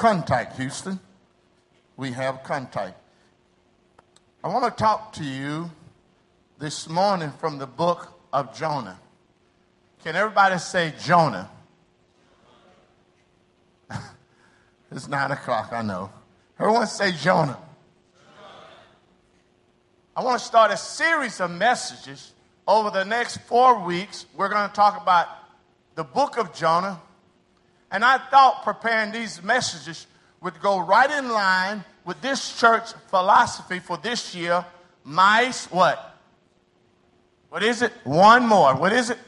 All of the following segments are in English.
contact, Houston. We have contact. I want to talk to you this morning from the book of Jonah. Can everybody say Jonah? it's nine o'clock, I know. Everyone say Jonah. I want to start a series of messages over the next four weeks. We're going to talk about the book of Jonah. And I thought preparing these messages would go right in line with this church philosophy for this year. Mais what? What is it? One more. What is it?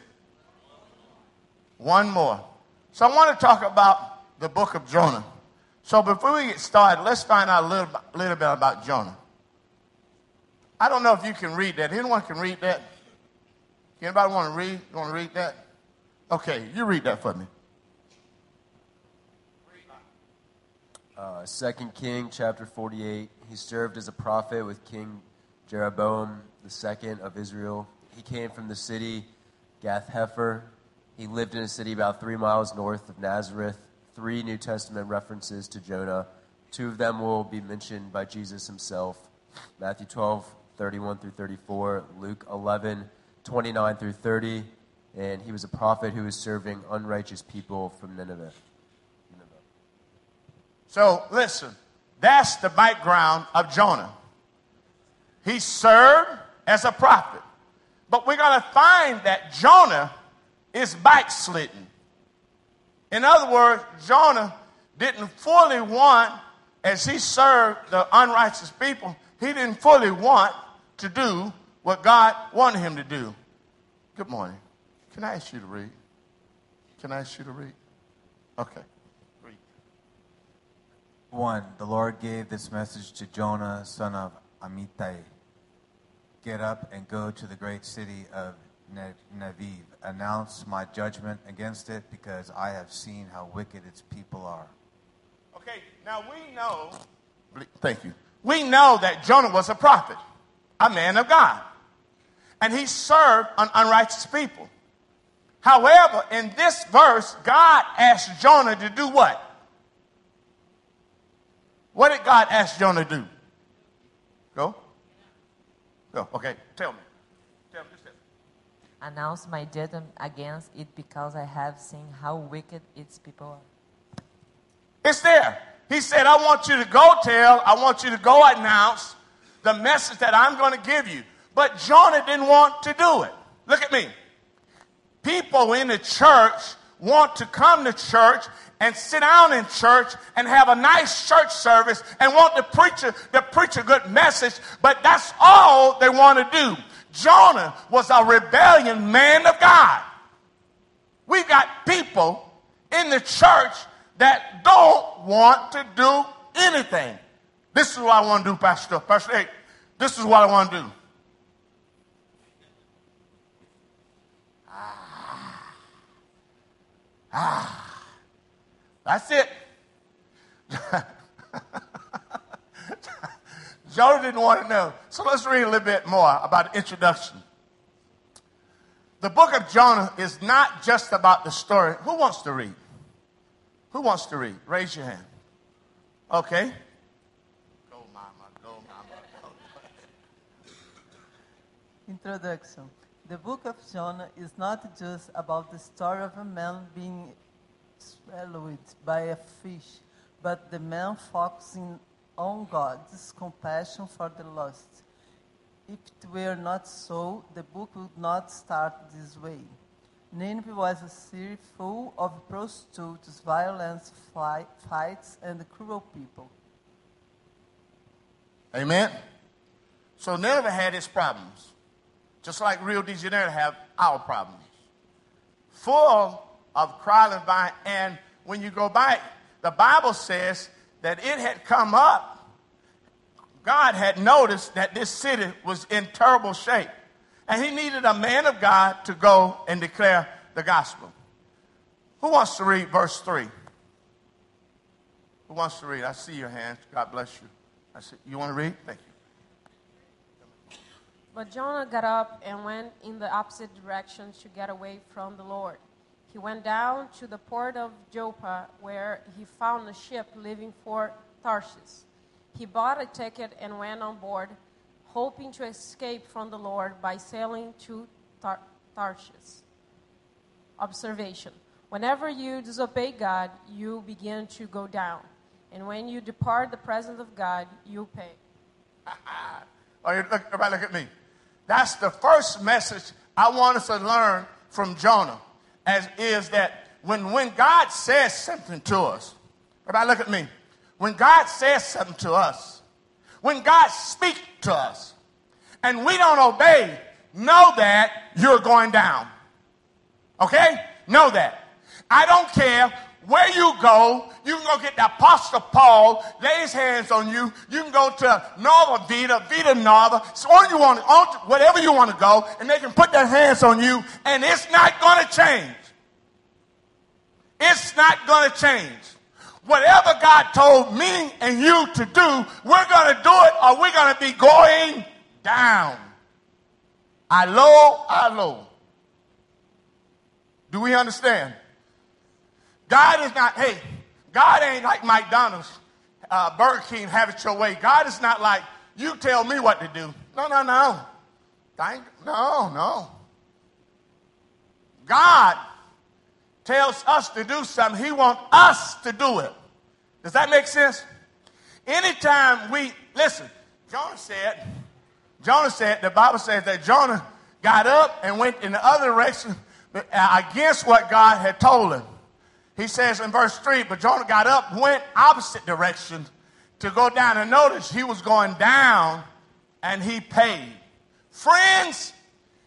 One more. So I want to talk about the book of Jonah. So before we get started, let's find out a little, little bit about Jonah. I don't know if you can read that. Anyone can read that? Anybody want to read? Want to read that? Okay, you read that for me. Uh, King chapter 48. He served as a prophet with King Jeroboam II of Israel. He came from the city Gath Hepher. He lived in a city about three miles north of Nazareth. Three New Testament references to Jonah. Two of them will be mentioned by Jesus himself Matthew 12, 31 through 34, Luke 11, 29 through 30. And he was a prophet who was serving unrighteous people from Nineveh. So listen, that's the background of Jonah. He served as a prophet. But we're going to find that Jonah is backslidden. In other words, Jonah didn't fully want, as he served the unrighteous people, he didn't fully want to do what God wanted him to do. Good morning. Can I ask you to read? Can I ask you to read? Okay. 1. The Lord gave this message to Jonah, son of Amittai Get up and go to the great city of Nineveh. Announce my judgment against it because I have seen how wicked its people are. Okay, now we know, thank you. We know that Jonah was a prophet, a man of God, and he served an unrighteous people. However, in this verse, God asked Jonah to do what? What did God ask Jonah to do? Go. Go. Okay. Tell me. Tell me. just tell. Announce my judgment against it because I have seen how wicked its people are. It's there. He said, I want you to go tell, I want you to go announce the message that I'm going to give you. But Jonah didn't want to do it. Look at me. People in the church want to come to church and sit down in church and have a nice church service and want the preacher to preach a good message, but that's all they want to do. Jonah was a rebellion man of God. We've got people in the church that don't want to do anything. This is what I want to do, Pastor. Pastor, hey, this is what I want to do. Ah. Ah. That's it. Jonah didn't want to know. So let's read a little bit more about the introduction. The book of Jonah is not just about the story. Who wants to read? Who wants to read? Raise your hand. Okay. Go, mama. Go, mama. Go. Introduction. The book of Jonah is not just about the story of a man being swallowed by a fish, but the man focusing on God's compassion for the lost. If it were not so, the book would not start this way. Nineveh was a city full of prostitutes, violence, fights, and cruel people. Amen. So Nineveh had its problems, just like Rio de Janeiro have our problems. Full of vine. And when you go back, the Bible says that it had come up. God had noticed that this city was in terrible shape. And he needed a man of God to go and declare the gospel. Who wants to read verse 3? Who wants to read? I see your hands. God bless you. I see, you want to read? Thank you. But Jonah got up and went in the opposite direction to get away from the Lord. He went down to the port of Joppa, where he found a ship leaving for Tarshish. He bought a ticket and went on board, hoping to escape from the Lord by sailing to Tar- Tarshish. Observation Whenever you disobey God, you begin to go down. And when you depart the presence of God, you pay. Ah, ah. Look, everybody look at me. That's the first message I want us to learn from Jonah, as is that when, when God says something to us, everybody look at me. When God says something to us, when God speaks to us, and we don't obey, know that you're going down. Okay? Know that. I don't care where you go. You can go get the Apostle Paul, lay his hands on you. You can go to Nova Vita, Vita Nova, so you want, whatever you want to go, and they can put their hands on you, and it's not going to change. It's not going to change. Whatever God told me and you to do, we're going to do it, or we're going to be going down. I low, I low. Do we understand? God is not, hey, God ain't like McDonald's, uh, Burger King, have it your way. God is not like, you tell me what to do. No, no, no. Thank, no, no. God tells us to do something, He wants us to do it. Does that make sense? Anytime we, listen, Jonah said, Jonah said, the Bible says that Jonah got up and went in the other direction against what God had told him. He says in verse 3, but Jonah got up, went opposite direction to go down. And notice he was going down and he paid. Friends,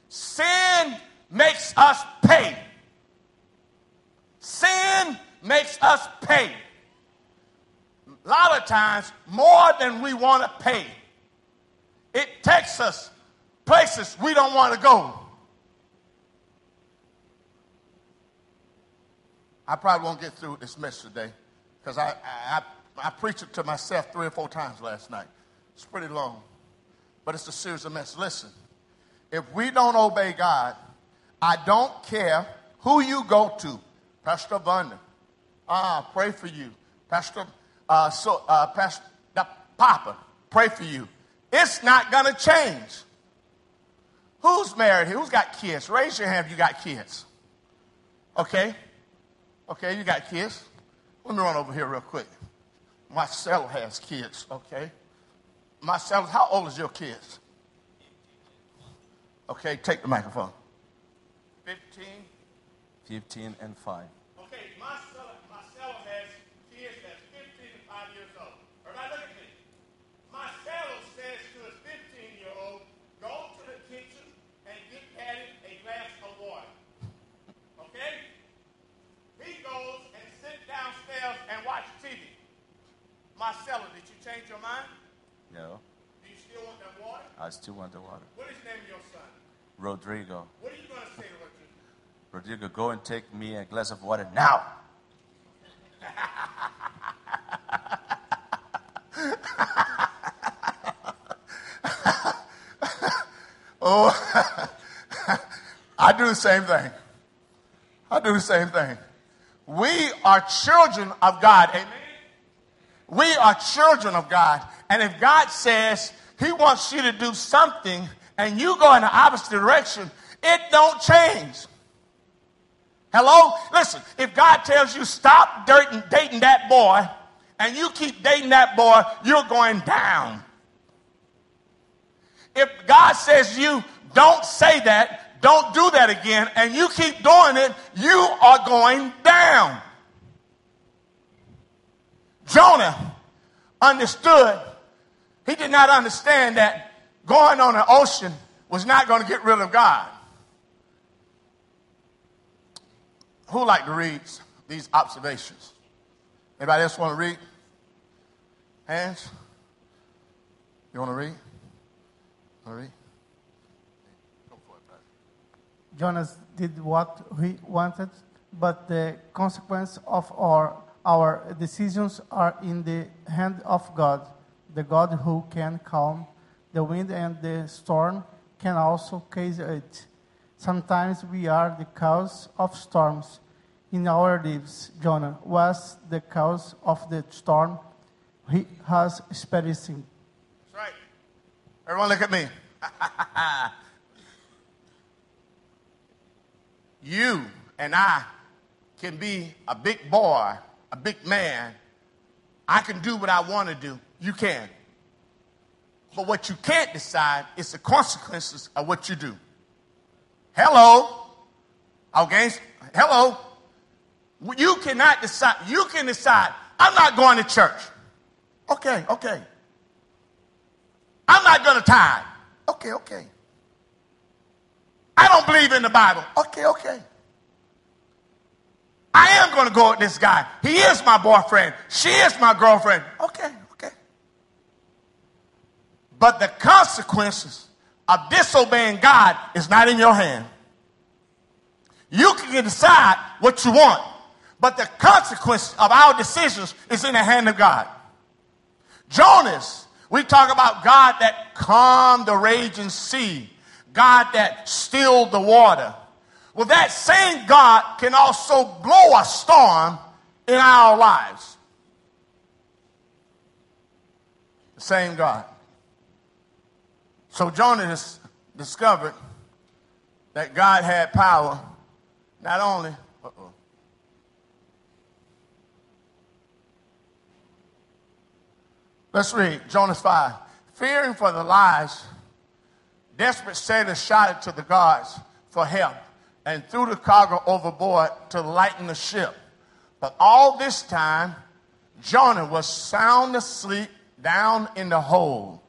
sin makes us pay. Sin makes us pay. A lot of times, more than we want to pay. It takes us places we don't want to go. I probably won't get through this message today because I, I, I, preached it to myself three or four times last night. It's pretty long, but it's a series of messages. Listen, if we don't obey God, I don't care who you go to. Pastor Abundant, ah, pray for you. Pastor, uh, so, uh, Pastor Papa, pray for you. It's not going to change. Who's married here? Who's got kids? Raise your hand if you got kids. Okay? Okay, you got kids? Let me run over here real quick. Marcelo has kids, okay? Marcelo, how old is your kids? Okay, take the microphone. 15? 15 and 5. Okay, Marcelo, Marcelo has kids that's 15 and 5 years old. Everybody look at me. Marcelo says to his 15 year old, go to the kitchen and get Patty a glass of water. Okay? He goes and sits downstairs and watch TV. Marcelo, did you change your mind? No, Do you still want that water? I still want the water. What is the name of your son? Rodrigo. What are you going to say to Rodrigo? Rodrigo, go and take me a glass of water now. Oh, I do the same thing. I do the same thing. We are children of God. Amen. We are children of God. And if God says he wants you to do something and you go in the opposite direction, it don't change. Hello? Listen, if God tells you stop dating, dating that boy and you keep dating that boy, you're going down. If God says you don't say that, don't do that again, and you keep doing it, you are going down. Jonah understood, he did not understand that going on the ocean was not going to get rid of God. Who like to read these observations? Anybody else want to read? Hands? You want to read? Want to read? Jonas did what he wanted, but the consequence of our, our decisions are in the hand of God. The God who can calm the wind and the storm can also cause it. Sometimes we are the cause of storms. in our lives, Jonah, was the cause of the storm he has experiencing. That's right. Everyone look at me. you and I can be a big boy, a big man. I can do what I want to do. You can. But what you can't decide is the consequences of what you do. Hello. Okay. Hello. You cannot decide. You can decide, I'm not going to church. Okay, okay. I'm not going to tithe. Okay, okay. I don't believe in the Bible. Okay, okay. I am going to go with this guy. He is my boyfriend. She is my girlfriend. Okay, okay. But the consequences of disobeying God is not in your hand. You can decide what you want, but the consequence of our decisions is in the hand of God. Jonas, we talk about God that calmed the raging sea, God that stilled the water. Well, that same God can also blow a storm in our lives. The same God. So Jonah discovered that God had power not only. Let's read Jonas 5. Fearing for the lives, desperate sailors shouted to the gods for help and threw the cargo overboard to lighten the ship. But all this time, Jonah was sound asleep down in the hold.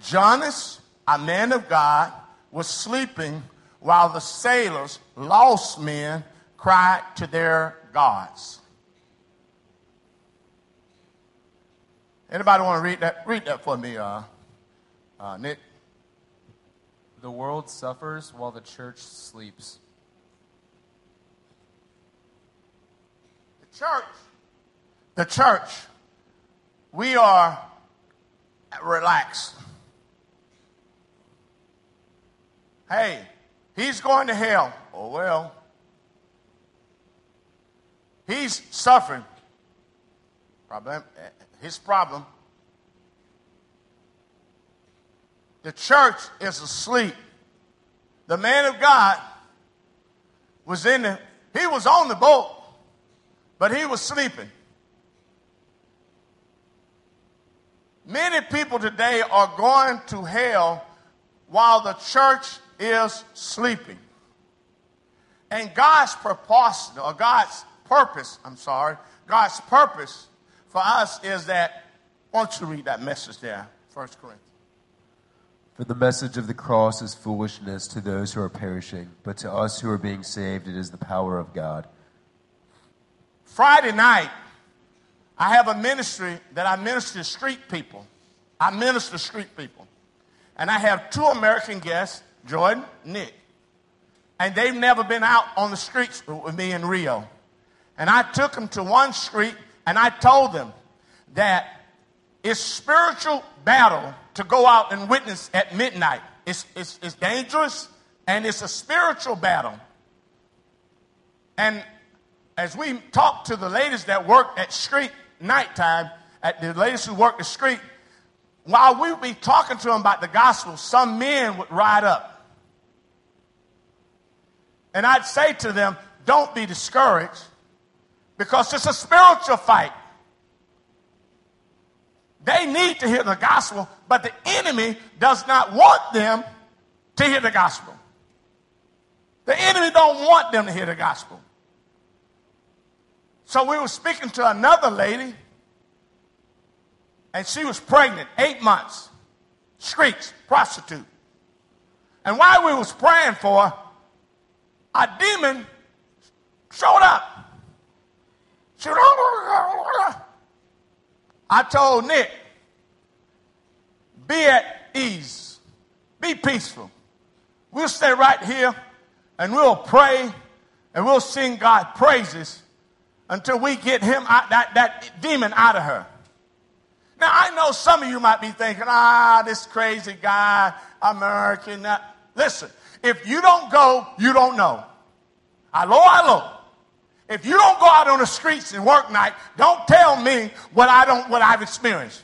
Jonas, a man of God, was sleeping while the sailors, lost men, cried to their gods. Anybody want to read that? Read that for me, uh, uh, Nick. The world suffers while the church sleeps. Church, the church, we are relaxed. Hey, he's going to hell. Oh, well. He's suffering. Problem, eh, his problem. The church is asleep. The man of God was in the, he was on the boat, but he was sleeping. Many people today are going to hell while the church is sleeping. And God's purpose, or God's purpose, I'm sorry, God's purpose for us is that, why don't you read that message there, First Corinthians? For the message of the cross is foolishness to those who are perishing, but to us who are being saved, it is the power of God. Friday night, I have a ministry that I minister to street people. I minister to street people. And I have two American guests, Jordan, Nick. And they've never been out on the streets with me in Rio. And I took them to one street and I told them that it's spiritual battle to go out and witness at midnight. It's, it's, it's dangerous and it's a spiritual battle. And as we talked to the ladies that work at street nighttime, at the ladies who work the street, while we would be talking to them about the gospel, some men would ride up. And I'd say to them, don't be discouraged because it's a spiritual fight. They need to hear the gospel, but the enemy does not want them to hear the gospel. The enemy don't want them to hear the gospel. So we were speaking to another lady, and she was pregnant, eight months, streets, prostitute. And while we was praying for her, a demon showed up. She I told Nick, be at ease, be peaceful. We'll stay right here and we'll pray and we'll sing God praises until we get him out, that, that demon out of her. Now, I know some of you might be thinking, ah, this crazy guy, American. Listen, if you don't go, you don't know. Hello, hello. If you don't go out on the streets and work night, don't tell me what I don't what I've experienced.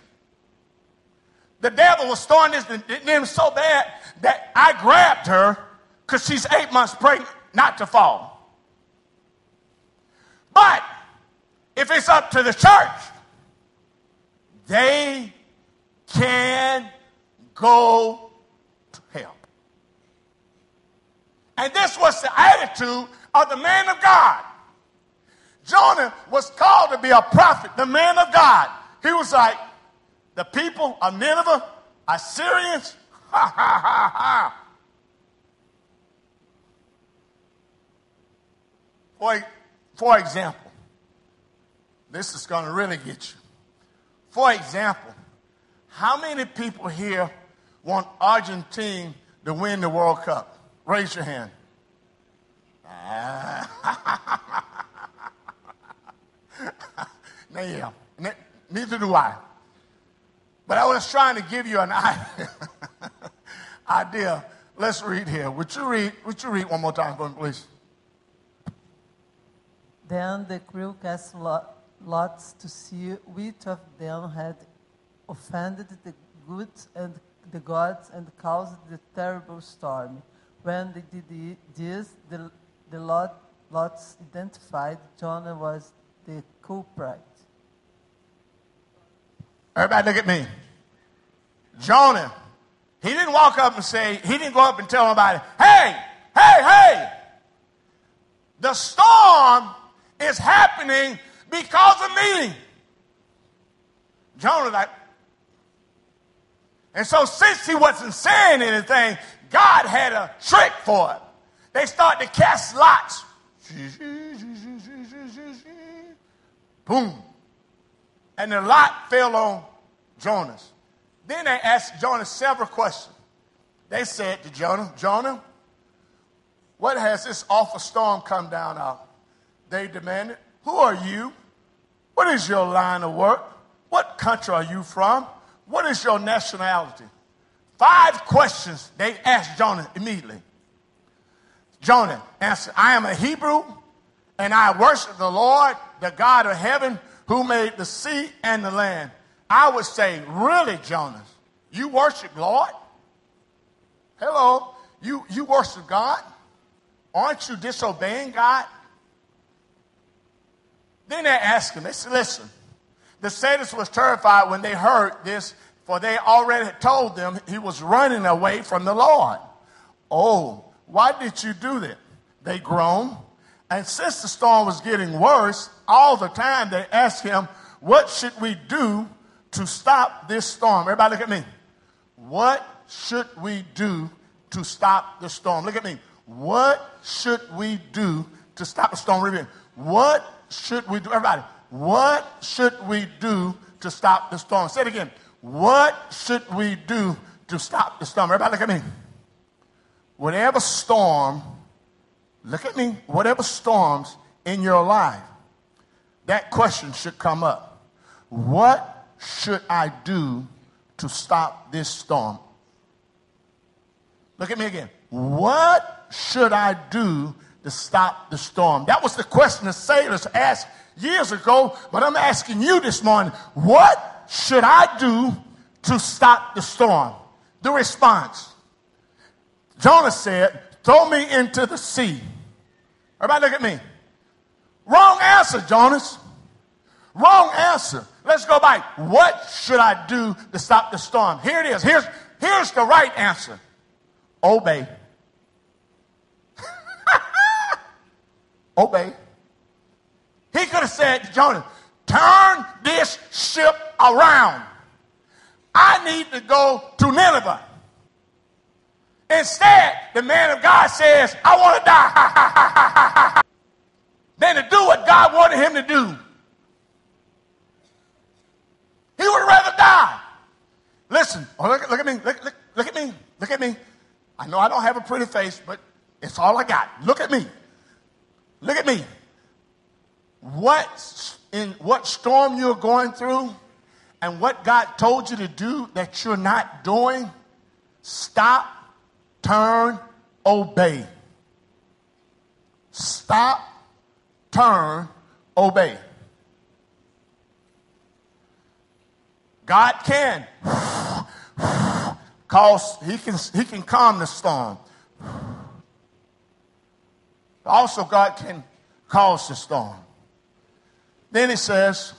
The devil was throwing this him so bad that I grabbed her because she's eight months pregnant not to fall. But if it's up to the church, they can go to hell. And this was the attitude of the man of God. Jonah was called to be a prophet, the man of God. He was like, the people of Nineveh, Assyrians, ha ha ha ha. For, for example, this is going to really get you. For example, how many people here want Argentina to win the World Cup? Raise your hand. yeah, neither do I. But I was trying to give you an idea. Let's read here. Would you read? Would you read one more time for me, please? Then the crew cast lots to see which of them had offended the good and the gods and caused the terrible storm. When they did this, the, the lot, lots identified Jonah was the culprit. Everybody look at me. Jonah, he didn't walk up and say, he didn't go up and tell nobody, hey, hey, hey, the storm is happening because of me. Jonah like, and so since he wasn't saying anything, God had a trick for it. They started to cast lots. Boom. And the lot fell on Jonas. Then they asked Jonah several questions. They said to Jonah, Jonah, what has this awful storm come down of? They demanded, Who are you? What is your line of work? What country are you from? What is your nationality? Five questions they asked Jonah immediately. Jonah answered, I am a Hebrew and I worship the Lord, the God of heaven, who made the sea and the land. I would say, really, Jonas, you worship Lord? Hello, you, you worship God? Aren't you disobeying God? Then they asked him, they said, listen, the sailors was terrified when they heard this, for they already had told them he was running away from the Lord. Oh, why did you do that? They groaned. And since the storm was getting worse, all the time they asked him, What should we do to stop this storm? Everybody look at me. What should we do to stop the storm? Look at me. What should we do to stop the storm? What should we do? Everybody, what should we do to stop the storm? Say it again. What should we do to stop the storm? Everybody, look at me. Whatever storm, look at me, whatever storms in your life, that question should come up. What should I do to stop this storm? Look at me again. What should I do to stop the storm? That was the question the sailors asked years ago, but I'm asking you this morning, what should I do to stop the storm? The response. Jonah said, throw me into the sea. Everybody look at me. Wrong answer, Jonas. Wrong answer. Let's go back. What should I do to stop the storm? Here it is. Here's, here's the right answer. Obey. Obey. He could have said to Jonah, turn this ship around. I need to go to Nineveh. Instead, the man of God says, I want to die. then to do what God wanted him to do. He would rather die. Listen, oh, look, look at me. Look, look, look at me. Look at me. I know I don't have a pretty face, but it's all I got. Look at me. Look at me. What in what storm you're going through and what God told you to do that you're not doing, stop, turn, obey. Stop, turn, obey. God can cause, he can, he can calm the storm. Also, God can cause the storm. Then he says,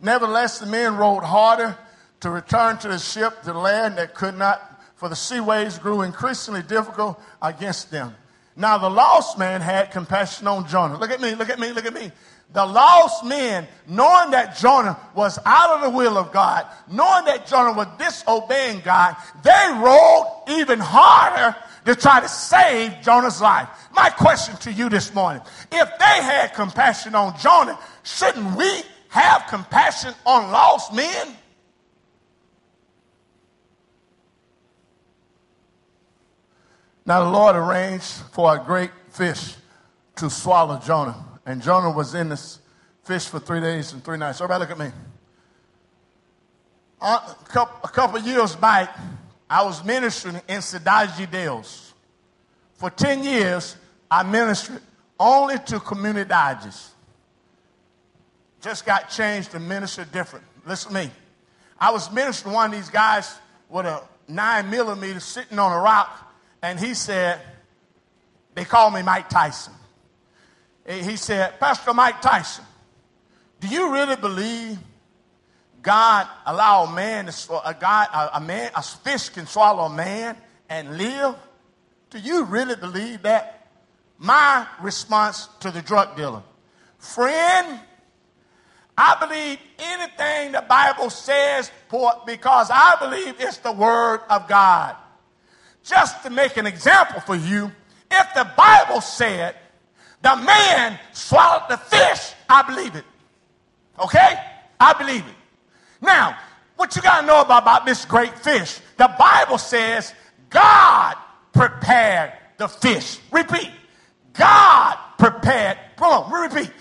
Nevertheless, the men rowed harder to return to the ship the land that could not, for the seaways grew increasingly difficult against them. Now the lost man had compassion on Jonah. Look at me, look at me, look at me. The lost men, knowing that Jonah was out of the will of God, knowing that Jonah was disobeying God, they rowed even harder to try to save Jonah's life. My question to you this morning, if they had compassion on Jonah, shouldn't we have compassion on lost men? Now the Lord arranged for a great fish to swallow Jonah. And Jonah was in this fish for three days and three nights. Everybody look at me. Uh, a couple, a couple years back, I was ministering in Cidade Deus. For 10 years, I ministered only to comunidades. Just got changed to minister different. Listen to me. I was ministering one of these guys with a nine millimeter sitting on a rock and he said, they call me Mike Tyson. He said, Pastor Mike Tyson, do you really believe God allow a man to a God a, man a fish can swallow a man and live? Do you really believe that? My response to the drug dealer, friend, I believe anything the Bible says because I believe it's the word of God just to make an example for you, if the Bible said the man swallowed the fish, I believe it. Okay? I believe it. Now, what you got to know about, about this great fish, the Bible says God prepared the fish. Repeat. God prepared, come on, repeat.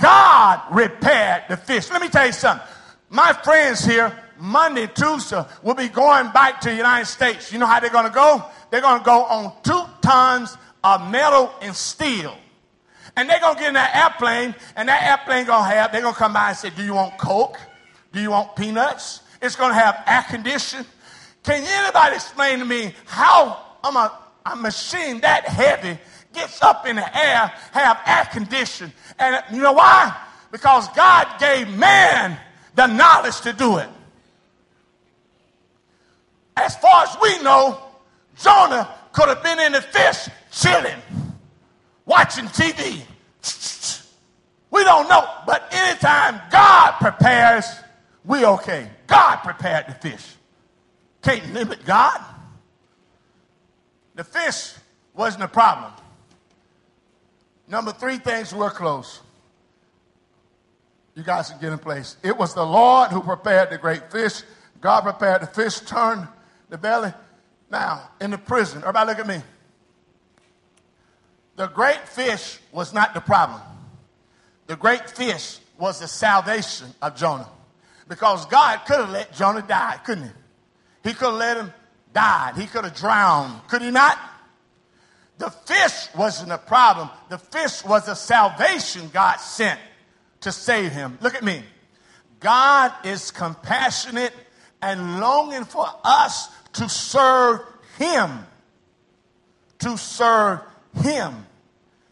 God repaired the fish. Let me tell you something. My friends here, Monday, Tuesday, will be going back to the United States. You know how they're going to go? They're going to go on two tons of metal and steel. And they're going to get in that airplane, and that airplane going to have, they're going to come by and say, Do you want Coke? Do you want peanuts? It's going to have air conditioning. Can anybody explain to me how a, a machine that heavy gets up in the air, have air conditioning? And you know why? Because God gave man the knowledge to do it. As far as we know, Jonah could have been in the fish chilling, watching TV. We don't know. But anytime God prepares, we okay. God prepared the fish. Can't limit God. The fish wasn't a problem. Number three things were close. You guys can get in place. It was the Lord who prepared the great fish. God prepared the fish, turned the belly. Now, in the prison, everybody look at me. The great fish was not the problem. The great fish was the salvation of Jonah. Because God could have let Jonah die, couldn't he? He could have let him die. He could have drowned. Could he not? The fish wasn't a problem. The fish was a salvation God sent to save him. Look at me. God is compassionate and longing for us to serve him. To serve him.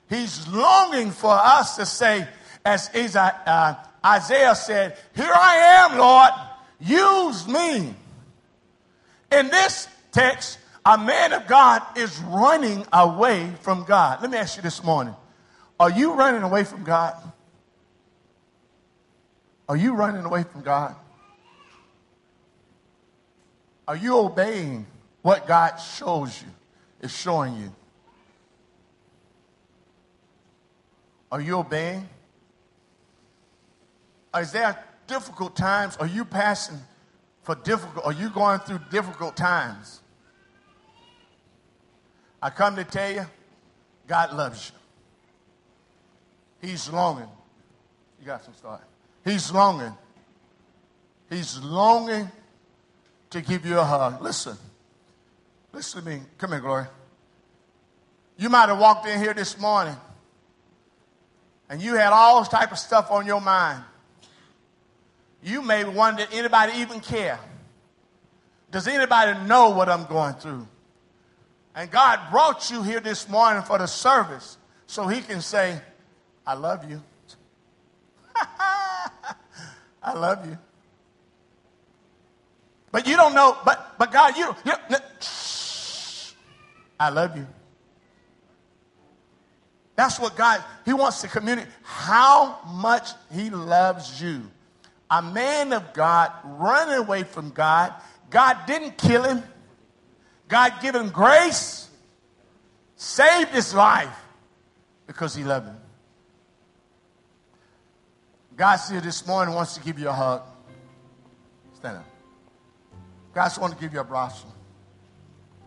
He's longing for us to say, as uh, Isaiah said, Here I am, Lord, use me. In this text, a man of God is running away from God. Let me ask you this morning Are you running away from God? Are you running away from God? Are you obeying what God shows you, is showing you? Are you obeying? Is there difficult times? Are you passing for difficult? Are you going through difficult times? I come to tell you, God loves you. He's longing. You got some start. He's longing. He's longing to give you a hug. Listen. Listen to me. Come here, Gloria. You might have walked in here this morning and you had all type of stuff on your mind, you may wonder, anybody even care? Does anybody know what I'm going through? And God brought you here this morning for the service so he can say, I love you. I love you. But you don't know, but, but God, you, you I love you. That's what God, He wants to communicate how much He loves you. A man of God running away from God. God didn't kill him. God gave him grace, saved his life because he loved him. God's here this morning wants to give you a hug. Stand up. God wants to give you a blossom.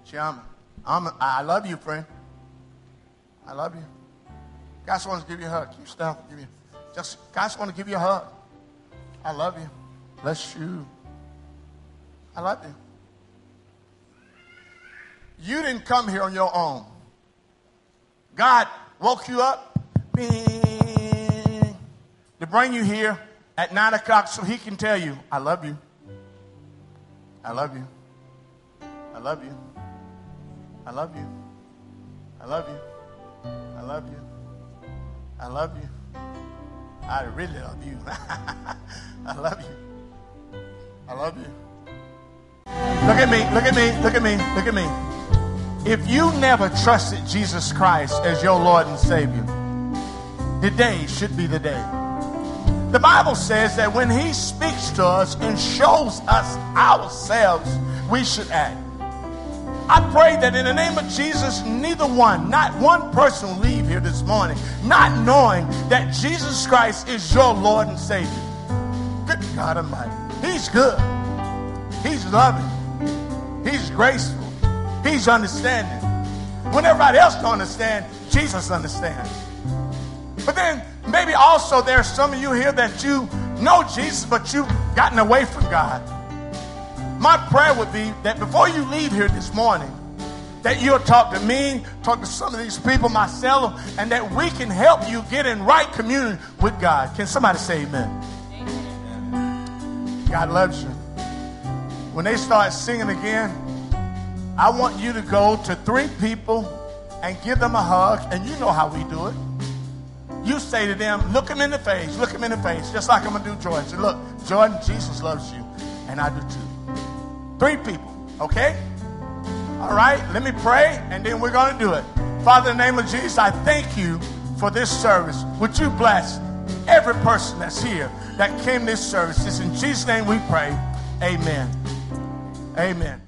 Chiama, I'm, I'm, I love you, friend. I love you. God wants to give you a hug. Keep stand Give you. Just God wants to give you a hug. I love you. Bless you. I love you. You didn't come here on your own. God woke you up bing, to bring you here at 9 o'clock so he can tell you, I love you. I love you. I love you. I love you. I love you. I love you. I love you. I really love you. I love you. I love you. Look at me, look at me, look at me, look at me. If you never trusted Jesus Christ as your Lord and Savior, today should be the day. The Bible says that when He speaks to us and shows us ourselves, we should act. I pray that in the name of Jesus, neither one, not one person leave here this morning not knowing that Jesus Christ is your Lord and Savior. Good God Almighty. He's good. He's loving. He's graceful. He's understanding. When everybody else don't understand, Jesus understands. But then maybe also there are some of you here that you know Jesus, but you've gotten away from God. My prayer would be that before you leave here this morning, that you'll talk to me, talk to some of these people, myself, and that we can help you get in right communion with God. Can somebody say amen? amen. God loves you. When they start singing again, I want you to go to three people and give them a hug, and you know how we do it. You say to them, look them in the face, look them in the face, just like I'm going to do Jordan. Say, look, Jordan, Jesus loves you, and I do too. Three people, okay? All right, let me pray, and then we're going to do it. Father, in the name of Jesus, I thank you for this service. Would you bless every person that's here that came this service? It's in Jesus' name we pray. Amen. Amen.